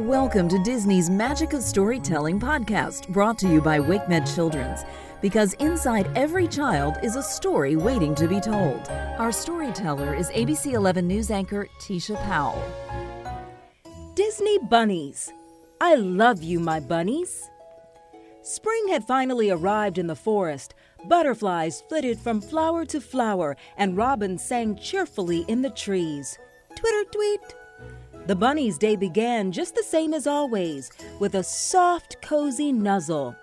Welcome to Disney's Magic of Storytelling podcast, brought to you by WakeMed Children's. Because inside every child is a story waiting to be told. Our storyteller is ABC 11 News anchor Tisha Powell. Disney Bunnies. I love you, my bunnies. Spring had finally arrived in the forest. Butterflies flitted from flower to flower, and robins sang cheerfully in the trees. Twitter tweet. The bunny's day began just the same as always, with a soft, cozy nuzzle,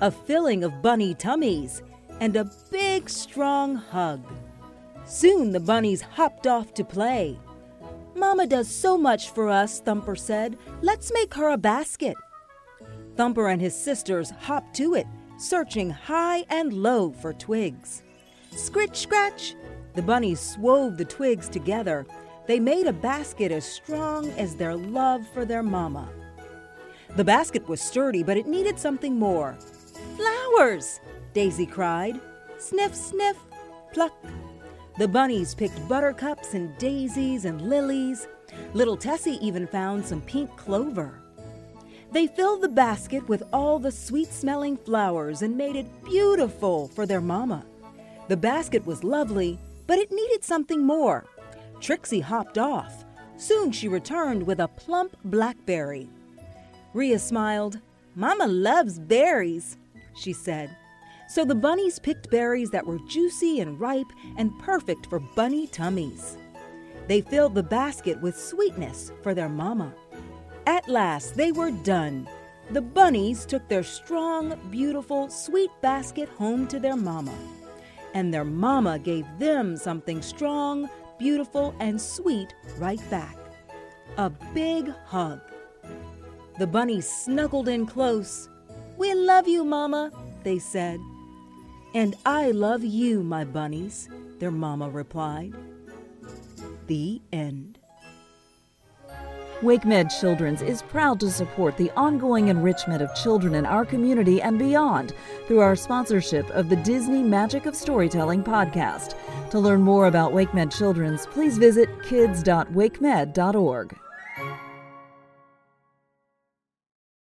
a filling of bunny tummies, and a big, strong hug. Soon the bunnies hopped off to play. Mama does so much for us, Thumper said. Let's make her a basket. Thumper and his sisters hopped to it, searching high and low for twigs. Scritch, scratch! The bunnies swove the twigs together they made a basket as strong as their love for their mama. The basket was sturdy, but it needed something more. Flowers! Daisy cried. Sniff, sniff, pluck. The bunnies picked buttercups and daisies and lilies. Little Tessie even found some pink clover. They filled the basket with all the sweet smelling flowers and made it beautiful for their mama. The basket was lovely, but it needed something more. Trixie hopped off. Soon she returned with a plump blackberry. Ria smiled. Mama loves berries, she said. So the bunnies picked berries that were juicy and ripe and perfect for bunny tummies. They filled the basket with sweetness for their mama. At last, they were done. The bunnies took their strong, beautiful, sweet basket home to their mama. And their mama gave them something strong, beautiful, and sweet right back. A big hug. The bunnies snuggled in close. We love you, Mama, they said. And I love you, my bunnies, their mama replied. The end. WakeMed Children's is proud to support the ongoing enrichment of children in our community and beyond through our sponsorship of the Disney Magic of Storytelling podcast. To learn more about WakeMed Children's, please visit kids.wakemed.org.